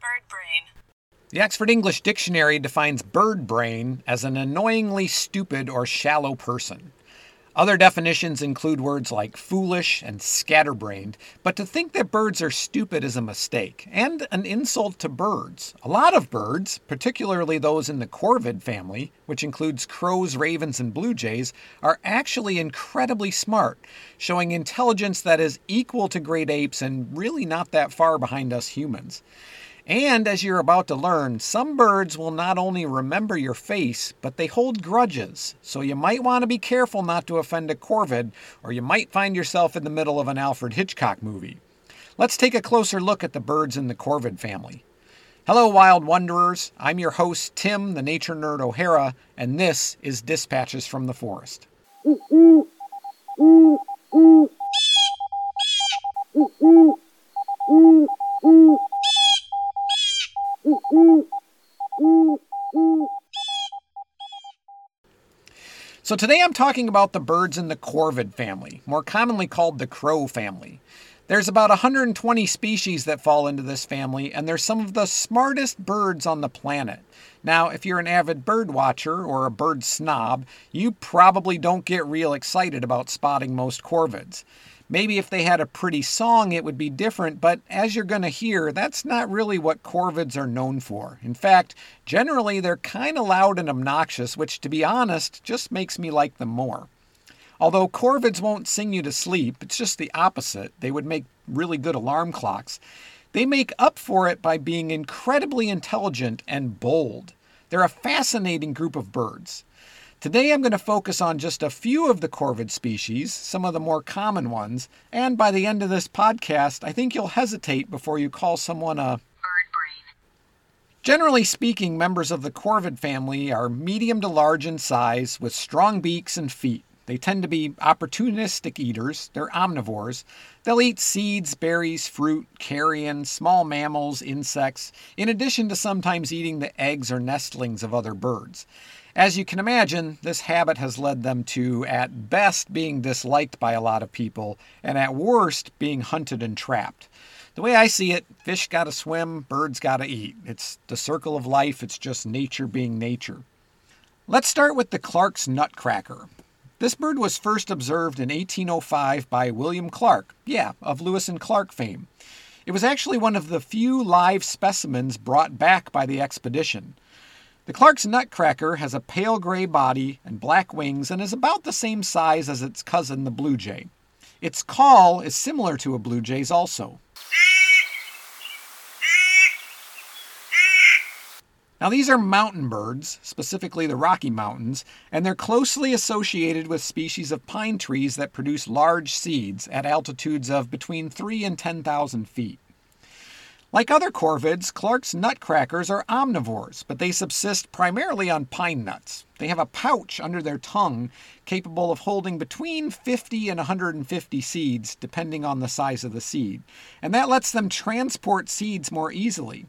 Bird brain. The Oxford English Dictionary defines bird brain as an annoyingly stupid or shallow person. Other definitions include words like foolish and scatterbrained, but to think that birds are stupid is a mistake and an insult to birds. A lot of birds, particularly those in the corvid family, which includes crows, ravens, and blue jays, are actually incredibly smart, showing intelligence that is equal to great apes and really not that far behind us humans. And as you're about to learn, some birds will not only remember your face, but they hold grudges. So you might want to be careful not to offend a corvid, or you might find yourself in the middle of an Alfred Hitchcock movie. Let's take a closer look at the birds in the corvid family. Hello, wild wanderers. I'm your host, Tim, the nature nerd O'Hara, and this is Dispatches from the Forest. So today I'm talking about the birds in the corvid family, more commonly called the crow family. There's about 120 species that fall into this family, and they're some of the smartest birds on the planet. Now, if you're an avid bird watcher or a bird snob, you probably don't get real excited about spotting most corvids. Maybe if they had a pretty song, it would be different, but as you're going to hear, that's not really what corvids are known for. In fact, generally they're kind of loud and obnoxious, which, to be honest, just makes me like them more. Although corvids won't sing you to sleep, it's just the opposite. They would make really good alarm clocks. They make up for it by being incredibly intelligent and bold. They're a fascinating group of birds. Today I'm going to focus on just a few of the corvid species, some of the more common ones, and by the end of this podcast, I think you'll hesitate before you call someone a Bird brain. Generally speaking, members of the corvid family are medium to large in size with strong beaks and feet. They tend to be opportunistic eaters. They're omnivores. They'll eat seeds, berries, fruit, carrion, small mammals, insects, in addition to sometimes eating the eggs or nestlings of other birds. As you can imagine, this habit has led them to, at best, being disliked by a lot of people, and at worst, being hunted and trapped. The way I see it, fish gotta swim, birds gotta eat. It's the circle of life, it's just nature being nature. Let's start with the Clark's nutcracker. This bird was first observed in 1805 by William Clark, yeah, of Lewis and Clark fame. It was actually one of the few live specimens brought back by the expedition. The Clark's nutcracker has a pale gray body and black wings and is about the same size as its cousin, the blue jay. Its call is similar to a blue jay's also. Now, these are mountain birds, specifically the Rocky Mountains, and they're closely associated with species of pine trees that produce large seeds at altitudes of between 3 and 10,000 feet. Like other corvids, Clark's nutcrackers are omnivores, but they subsist primarily on pine nuts. They have a pouch under their tongue capable of holding between 50 and 150 seeds, depending on the size of the seed, and that lets them transport seeds more easily.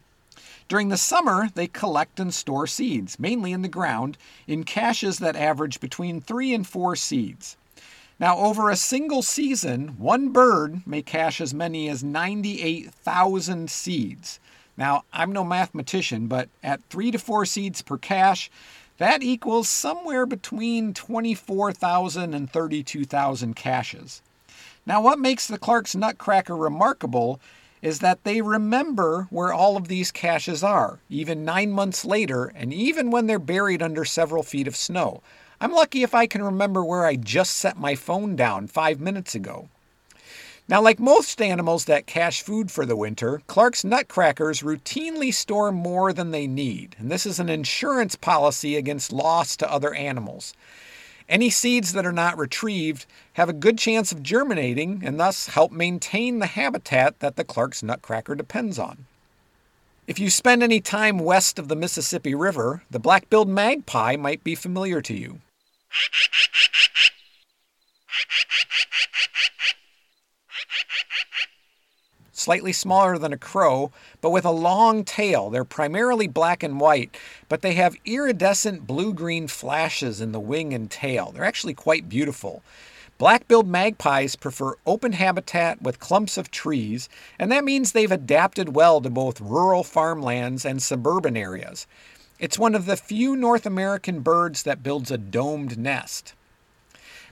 During the summer, they collect and store seeds, mainly in the ground, in caches that average between three and four seeds. Now, over a single season, one bird may cache as many as 98,000 seeds. Now, I'm no mathematician, but at three to four seeds per cache, that equals somewhere between 24,000 and 32,000 caches. Now, what makes the Clark's Nutcracker remarkable is that they remember where all of these caches are, even nine months later, and even when they're buried under several feet of snow. I'm lucky if I can remember where I just set my phone down five minutes ago. Now, like most animals that cache food for the winter, Clark's nutcrackers routinely store more than they need, and this is an insurance policy against loss to other animals. Any seeds that are not retrieved have a good chance of germinating and thus help maintain the habitat that the Clark's nutcracker depends on. If you spend any time west of the Mississippi River, the black billed magpie might be familiar to you. Slightly smaller than a crow, but with a long tail. They're primarily black and white, but they have iridescent blue green flashes in the wing and tail. They're actually quite beautiful. Black-billed magpies prefer open habitat with clumps of trees, and that means they've adapted well to both rural farmlands and suburban areas. It's one of the few North American birds that builds a domed nest.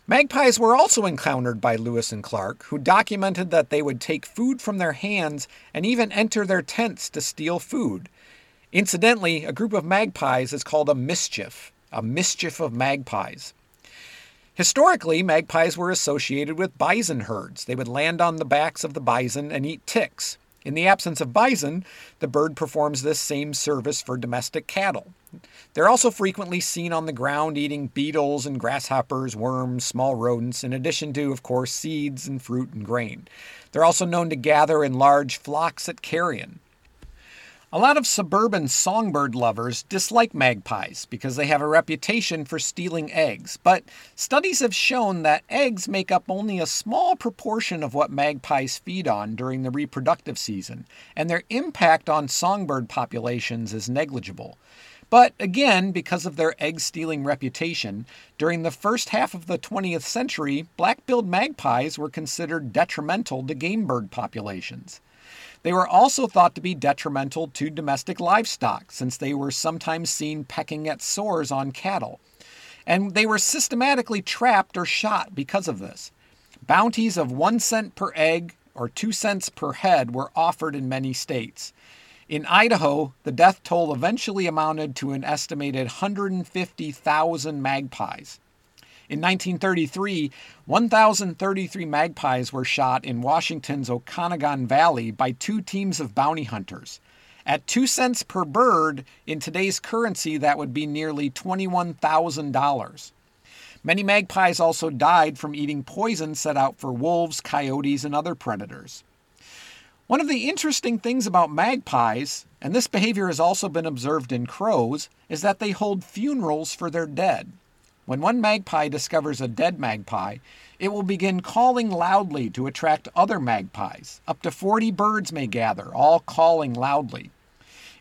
Magpies were also encountered by Lewis and Clark, who documented that they would take food from their hands and even enter their tents to steal food. Incidentally, a group of magpies is called a mischief, a mischief of magpies. Historically, magpies were associated with bison herds. They would land on the backs of the bison and eat ticks. In the absence of bison, the bird performs this same service for domestic cattle. They're also frequently seen on the ground eating beetles and grasshoppers, worms, small rodents, in addition to, of course, seeds and fruit and grain. They're also known to gather in large flocks at carrion. A lot of suburban songbird lovers dislike magpies because they have a reputation for stealing eggs, but studies have shown that eggs make up only a small proportion of what magpies feed on during the reproductive season, and their impact on songbird populations is negligible. But again, because of their egg stealing reputation, during the first half of the 20th century, black billed magpies were considered detrimental to game bird populations. They were also thought to be detrimental to domestic livestock, since they were sometimes seen pecking at sores on cattle. And they were systematically trapped or shot because of this. Bounties of one cent per egg or two cents per head were offered in many states. In Idaho, the death toll eventually amounted to an estimated 150,000 magpies. In 1933, 1,033 magpies were shot in Washington's Okanogan Valley by two teams of bounty hunters. At two cents per bird, in today's currency, that would be nearly $21,000. Many magpies also died from eating poison set out for wolves, coyotes, and other predators. One of the interesting things about magpies, and this behavior has also been observed in crows, is that they hold funerals for their dead. When one magpie discovers a dead magpie, it will begin calling loudly to attract other magpies. Up to 40 birds may gather, all calling loudly.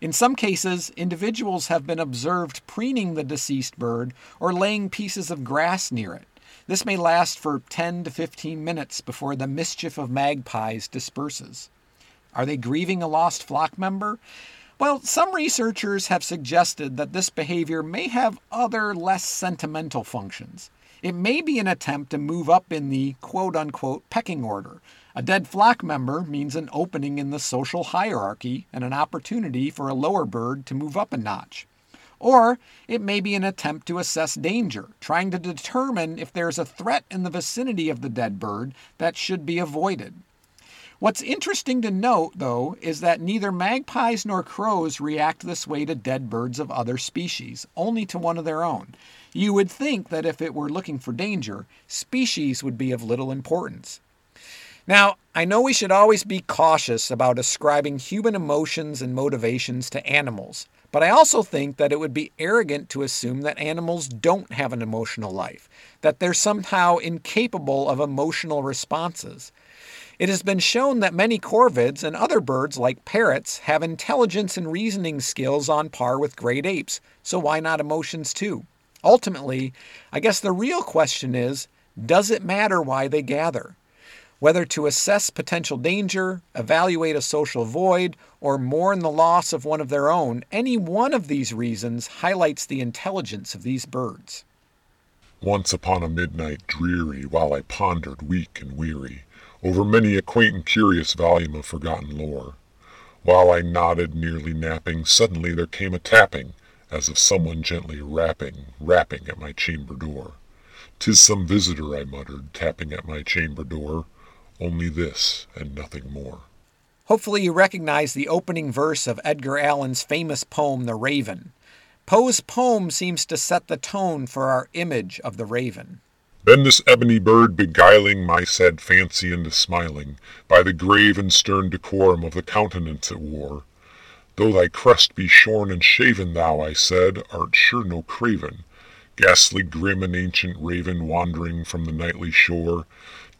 In some cases, individuals have been observed preening the deceased bird or laying pieces of grass near it. This may last for 10 to 15 minutes before the mischief of magpies disperses. Are they grieving a lost flock member? Well, some researchers have suggested that this behavior may have other less sentimental functions. It may be an attempt to move up in the quote unquote pecking order. A dead flock member means an opening in the social hierarchy and an opportunity for a lower bird to move up a notch. Or it may be an attempt to assess danger, trying to determine if there's a threat in the vicinity of the dead bird that should be avoided. What's interesting to note, though, is that neither magpies nor crows react this way to dead birds of other species, only to one of their own. You would think that if it were looking for danger, species would be of little importance. Now, I know we should always be cautious about ascribing human emotions and motivations to animals, but I also think that it would be arrogant to assume that animals don't have an emotional life, that they're somehow incapable of emotional responses. It has been shown that many corvids and other birds, like parrots, have intelligence and reasoning skills on par with great apes, so why not emotions too? Ultimately, I guess the real question is does it matter why they gather? Whether to assess potential danger, evaluate a social void, or mourn the loss of one of their own, any one of these reasons highlights the intelligence of these birds. Once upon a midnight dreary, while I pondered weak and weary, over many a quaint and curious volume of forgotten lore. While I nodded, nearly napping, suddenly there came a tapping, as of someone gently rapping, rapping at my chamber door. "'Tis some visitor," I muttered, tapping at my chamber door. Only this, and nothing more. Hopefully you recognize the opening verse of Edgar Allan's famous poem, The Raven. Poe's poem seems to set the tone for our image of the raven. Then this ebony bird beguiling my sad fancy into smiling, By the grave and stern decorum of the countenance it wore. Though thy crest be shorn and shaven, thou, I said, art sure no craven, Ghastly grim and ancient raven wandering from the nightly shore.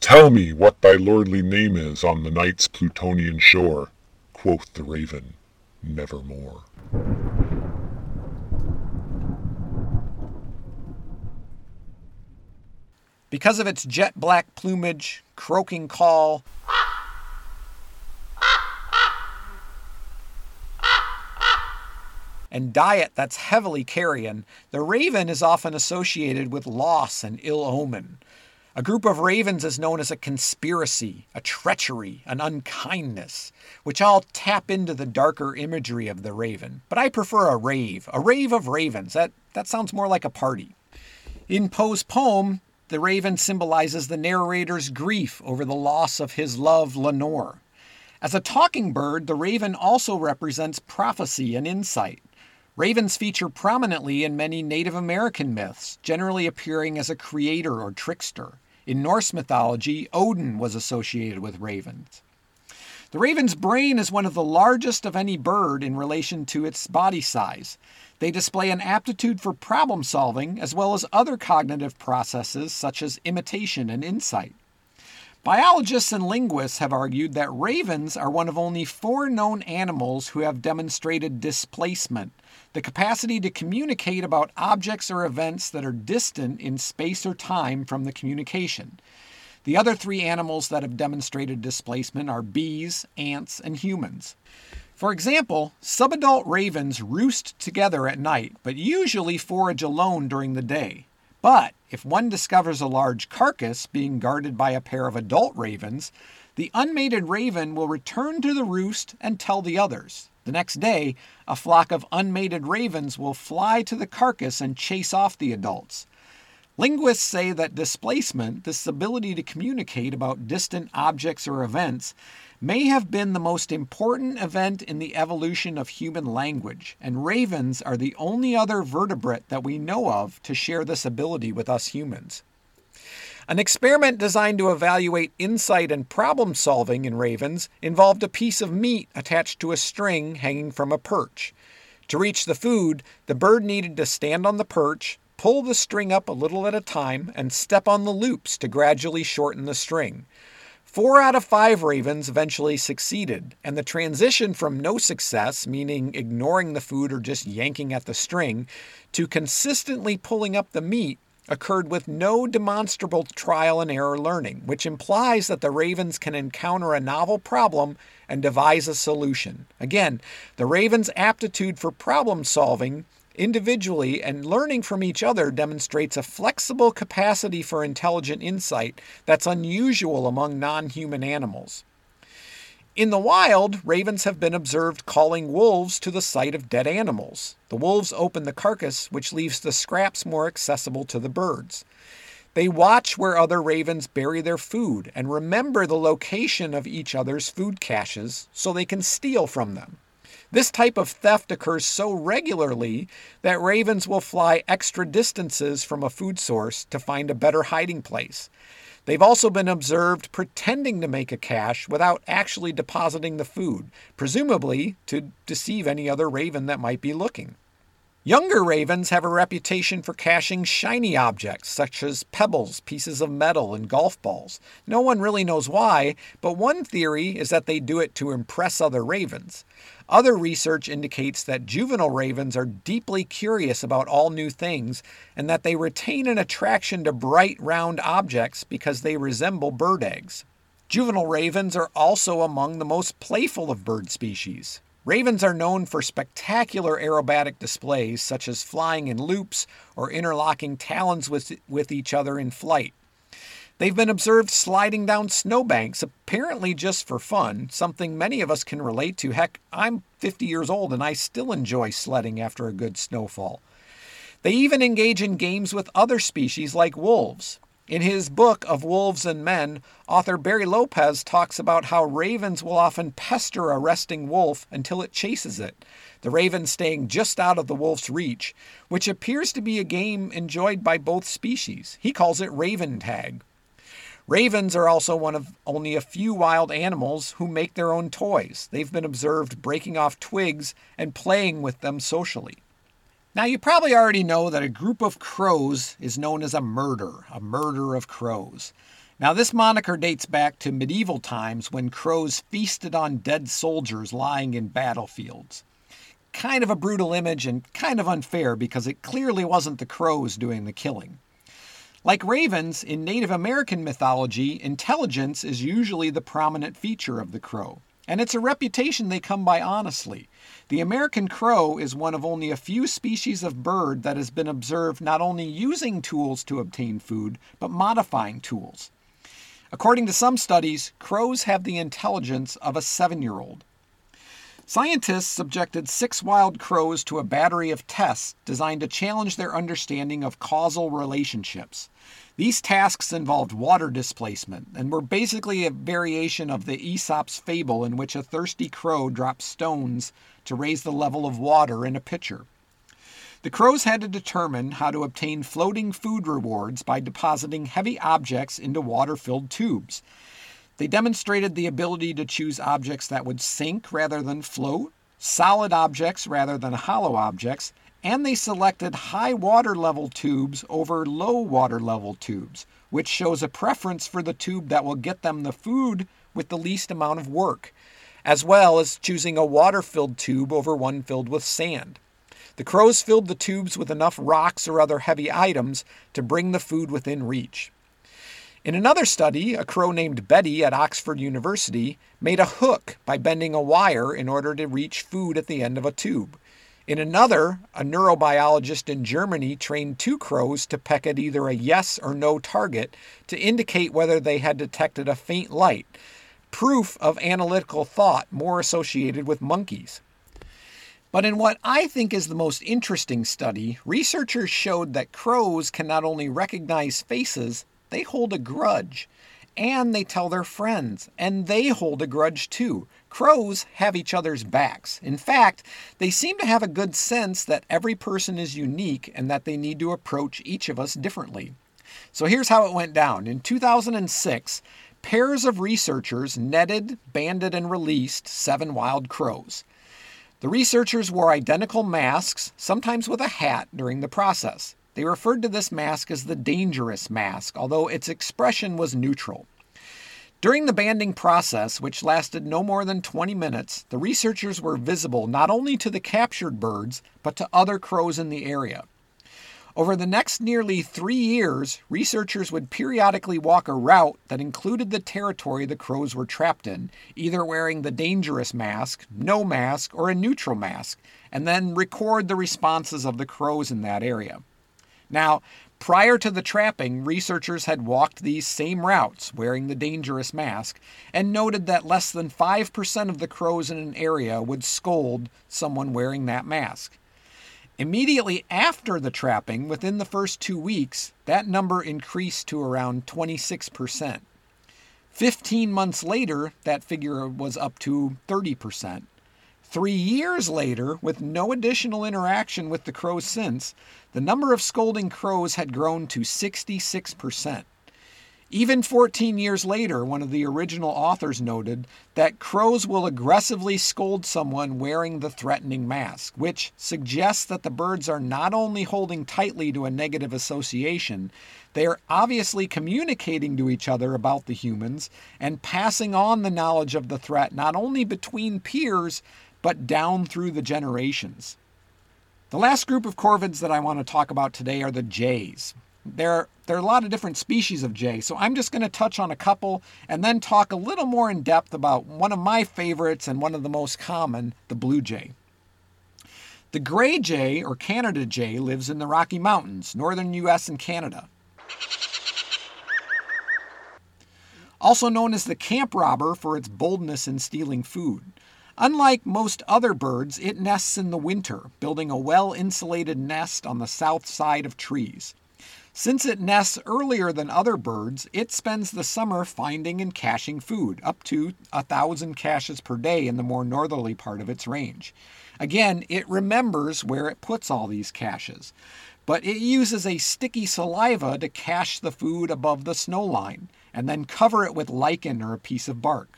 Tell me what thy lordly name is on the night's Plutonian shore. Quoth the raven, Nevermore. Because of its jet black plumage, croaking call, and diet that's heavily carrion, the raven is often associated with loss and ill omen. A group of ravens is known as a conspiracy, a treachery, an unkindness, which all tap into the darker imagery of the raven. But I prefer a rave, a rave of ravens. That, that sounds more like a party. In Poe's poem, the raven symbolizes the narrator's grief over the loss of his love, Lenore. As a talking bird, the raven also represents prophecy and insight. Ravens feature prominently in many Native American myths, generally appearing as a creator or trickster. In Norse mythology, Odin was associated with ravens. The raven's brain is one of the largest of any bird in relation to its body size. They display an aptitude for problem solving as well as other cognitive processes such as imitation and insight. Biologists and linguists have argued that ravens are one of only four known animals who have demonstrated displacement, the capacity to communicate about objects or events that are distant in space or time from the communication. The other three animals that have demonstrated displacement are bees, ants, and humans. For example, subadult ravens roost together at night, but usually forage alone during the day. But if one discovers a large carcass being guarded by a pair of adult ravens, the unmated raven will return to the roost and tell the others. The next day, a flock of unmated ravens will fly to the carcass and chase off the adults. Linguists say that displacement, this ability to communicate about distant objects or events, may have been the most important event in the evolution of human language, and ravens are the only other vertebrate that we know of to share this ability with us humans. An experiment designed to evaluate insight and problem solving in ravens involved a piece of meat attached to a string hanging from a perch. To reach the food, the bird needed to stand on the perch, pull the string up a little at a time, and step on the loops to gradually shorten the string. Four out of five ravens eventually succeeded, and the transition from no success, meaning ignoring the food or just yanking at the string, to consistently pulling up the meat occurred with no demonstrable trial and error learning, which implies that the ravens can encounter a novel problem and devise a solution. Again, the ravens' aptitude for problem solving individually and learning from each other demonstrates a flexible capacity for intelligent insight that's unusual among non human animals. In the wild, ravens have been observed calling wolves to the site of dead animals. The wolves open the carcass, which leaves the scraps more accessible to the birds. They watch where other ravens bury their food and remember the location of each other's food caches so they can steal from them. This type of theft occurs so regularly that ravens will fly extra distances from a food source to find a better hiding place. They've also been observed pretending to make a cache without actually depositing the food, presumably to deceive any other raven that might be looking. Younger ravens have a reputation for caching shiny objects such as pebbles, pieces of metal, and golf balls. No one really knows why, but one theory is that they do it to impress other ravens. Other research indicates that juvenile ravens are deeply curious about all new things and that they retain an attraction to bright, round objects because they resemble bird eggs. Juvenile ravens are also among the most playful of bird species. Ravens are known for spectacular aerobatic displays, such as flying in loops or interlocking talons with, with each other in flight. They've been observed sliding down snowbanks, apparently just for fun, something many of us can relate to. Heck, I'm 50 years old and I still enjoy sledding after a good snowfall. They even engage in games with other species like wolves. In his book of Wolves and Men, author Barry Lopez talks about how ravens will often pester a resting wolf until it chases it, the raven staying just out of the wolf's reach, which appears to be a game enjoyed by both species. He calls it raven tag. Ravens are also one of only a few wild animals who make their own toys. They've been observed breaking off twigs and playing with them socially. Now, you probably already know that a group of crows is known as a murder, a murder of crows. Now, this moniker dates back to medieval times when crows feasted on dead soldiers lying in battlefields. Kind of a brutal image and kind of unfair because it clearly wasn't the crows doing the killing. Like ravens, in Native American mythology, intelligence is usually the prominent feature of the crow, and it's a reputation they come by honestly. The American crow is one of only a few species of bird that has been observed not only using tools to obtain food, but modifying tools. According to some studies, crows have the intelligence of a seven year old. Scientists subjected six wild crows to a battery of tests designed to challenge their understanding of causal relationships. These tasks involved water displacement and were basically a variation of the Aesop's fable in which a thirsty crow drops stones to raise the level of water in a pitcher. The crows had to determine how to obtain floating food rewards by depositing heavy objects into water filled tubes. They demonstrated the ability to choose objects that would sink rather than float, solid objects rather than hollow objects, and they selected high water level tubes over low water level tubes, which shows a preference for the tube that will get them the food with the least amount of work as well as choosing a water filled tube over one filled with sand. The crows filled the tubes with enough rocks or other heavy items to bring the food within reach. In another study, a crow named Betty at Oxford University made a hook by bending a wire in order to reach food at the end of a tube. In another, a neurobiologist in Germany trained two crows to peck at either a yes or no target to indicate whether they had detected a faint light, proof of analytical thought more associated with monkeys. But in what I think is the most interesting study, researchers showed that crows can not only recognize faces, they hold a grudge. And they tell their friends, and they hold a grudge too. Crows have each other's backs. In fact, they seem to have a good sense that every person is unique and that they need to approach each of us differently. So here's how it went down. In 2006, pairs of researchers netted, banded, and released seven wild crows. The researchers wore identical masks, sometimes with a hat, during the process. They referred to this mask as the dangerous mask, although its expression was neutral. During the banding process, which lasted no more than 20 minutes, the researchers were visible not only to the captured birds, but to other crows in the area. Over the next nearly three years, researchers would periodically walk a route that included the territory the crows were trapped in, either wearing the dangerous mask, no mask, or a neutral mask, and then record the responses of the crows in that area. Now, prior to the trapping, researchers had walked these same routes wearing the dangerous mask and noted that less than 5% of the crows in an area would scold someone wearing that mask. Immediately after the trapping, within the first two weeks, that number increased to around 26%. 15 months later, that figure was up to 30%. Three years later, with no additional interaction with the crows since, the number of scolding crows had grown to 66%. Even 14 years later, one of the original authors noted that crows will aggressively scold someone wearing the threatening mask, which suggests that the birds are not only holding tightly to a negative association, they are obviously communicating to each other about the humans and passing on the knowledge of the threat not only between peers, but down through the generations. The last group of corvids that I want to talk about today are the jays. There, are, there are a lot of different species of jay, so I'm just going to touch on a couple and then talk a little more in depth about one of my favorites and one of the most common, the blue jay. The gray jay, or Canada jay, lives in the Rocky Mountains, northern US and Canada. Also known as the camp robber for its boldness in stealing food. Unlike most other birds, it nests in the winter, building a well insulated nest on the south side of trees. Since it nests earlier than other birds, it spends the summer finding and caching food, up to a thousand caches per day in the more northerly part of its range. Again, it remembers where it puts all these caches, but it uses a sticky saliva to cache the food above the snow line and then cover it with lichen or a piece of bark.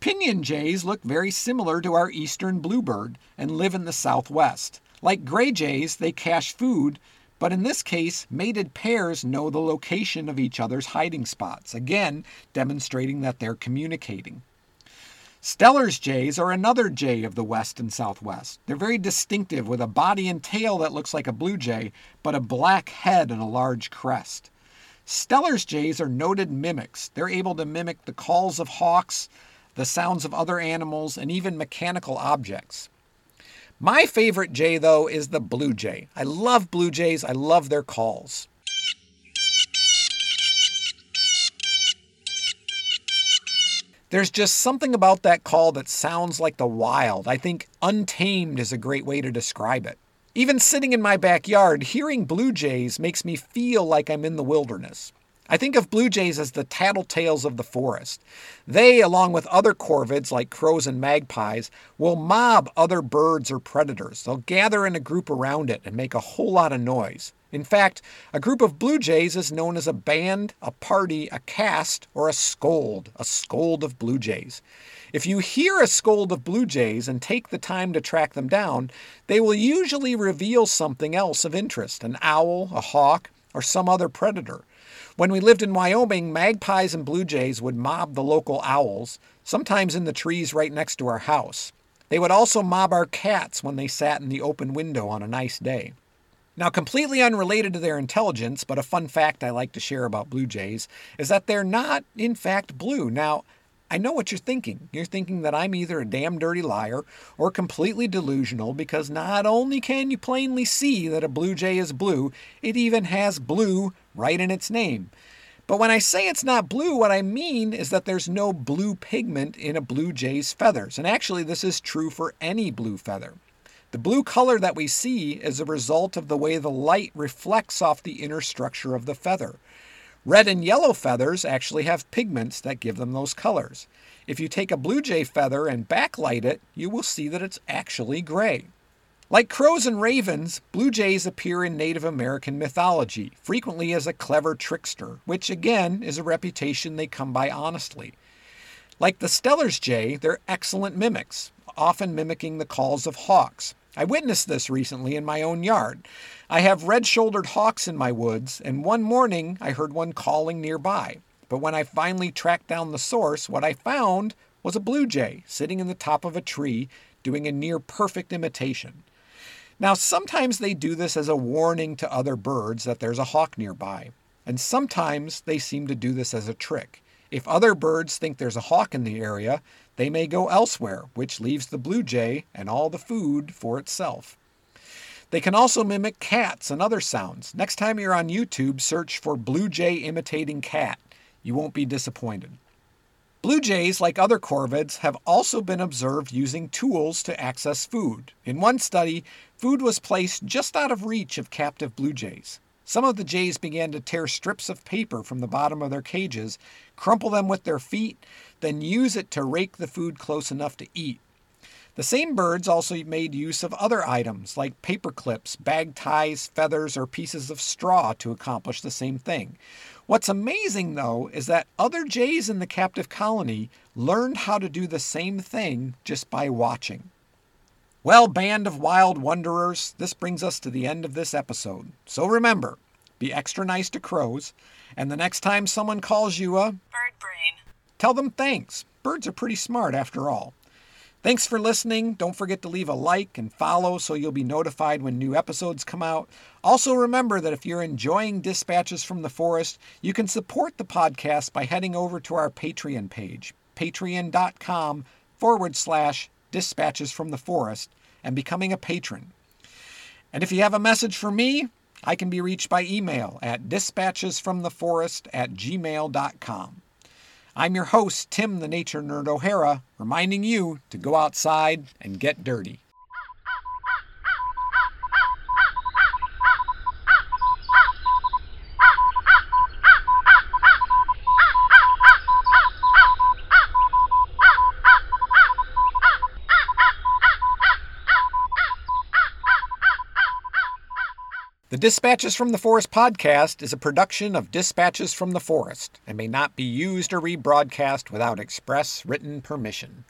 Pinyon jays look very similar to our eastern bluebird and live in the southwest. Like gray jays, they cache food, but in this case, mated pairs know the location of each other's hiding spots, again demonstrating that they're communicating. Steller's jays are another jay of the west and southwest. They're very distinctive with a body and tail that looks like a blue jay, but a black head and a large crest. Steller's jays are noted mimics. They're able to mimic the calls of hawks, the sounds of other animals, and even mechanical objects. My favorite jay, though, is the blue jay. I love blue jays, I love their calls. There's just something about that call that sounds like the wild. I think untamed is a great way to describe it. Even sitting in my backyard, hearing blue jays makes me feel like I'm in the wilderness. I think of blue jays as the tattletales of the forest. They, along with other corvids like crows and magpies, will mob other birds or predators. They'll gather in a group around it and make a whole lot of noise. In fact, a group of blue jays is known as a band, a party, a cast, or a scold, a scold of blue jays. If you hear a scold of blue jays and take the time to track them down, they will usually reveal something else of interest an owl, a hawk, or some other predator. When we lived in Wyoming, magpies and blue jays would mob the local owls, sometimes in the trees right next to our house. They would also mob our cats when they sat in the open window on a nice day. Now, completely unrelated to their intelligence, but a fun fact I like to share about blue jays is that they're not, in fact, blue. Now, I know what you're thinking. You're thinking that I'm either a damn dirty liar or completely delusional because not only can you plainly see that a blue jay is blue, it even has blue right in its name. But when I say it's not blue, what I mean is that there's no blue pigment in a blue jay's feathers. And actually, this is true for any blue feather. The blue color that we see is a result of the way the light reflects off the inner structure of the feather. Red and yellow feathers actually have pigments that give them those colors. If you take a blue jay feather and backlight it, you will see that it's actually gray. Like crows and ravens, blue jays appear in Native American mythology, frequently as a clever trickster, which again is a reputation they come by honestly. Like the Steller's jay, they're excellent mimics, often mimicking the calls of hawks. I witnessed this recently in my own yard. I have red shouldered hawks in my woods, and one morning I heard one calling nearby. But when I finally tracked down the source, what I found was a blue jay sitting in the top of a tree doing a near perfect imitation. Now, sometimes they do this as a warning to other birds that there's a hawk nearby, and sometimes they seem to do this as a trick. If other birds think there's a hawk in the area, they may go elsewhere, which leaves the blue jay and all the food for itself. They can also mimic cats and other sounds. Next time you're on YouTube, search for blue jay imitating cat. You won't be disappointed. Blue jays, like other corvids, have also been observed using tools to access food. In one study, food was placed just out of reach of captive blue jays. Some of the jays began to tear strips of paper from the bottom of their cages, crumple them with their feet, then use it to rake the food close enough to eat. The same birds also made use of other items like paper clips, bag ties, feathers, or pieces of straw to accomplish the same thing. What's amazing, though, is that other jays in the captive colony learned how to do the same thing just by watching. Well, band of wild wanderers, this brings us to the end of this episode. So remember, be extra nice to crows, and the next time someone calls you a bird brain, tell them thanks. Birds are pretty smart after all. Thanks for listening. Don't forget to leave a like and follow so you'll be notified when new episodes come out. Also, remember that if you're enjoying Dispatches from the Forest, you can support the podcast by heading over to our Patreon page, patreon.com forward slash Dispatches from the Forest, and becoming a patron. And if you have a message for me, I can be reached by email at dispatchesfromtheforest at gmail.com. I'm your host, Tim the Nature Nerd O'Hara, reminding you to go outside and get dirty. The Dispatches from the Forest podcast is a production of Dispatches from the Forest and may not be used or rebroadcast without express written permission.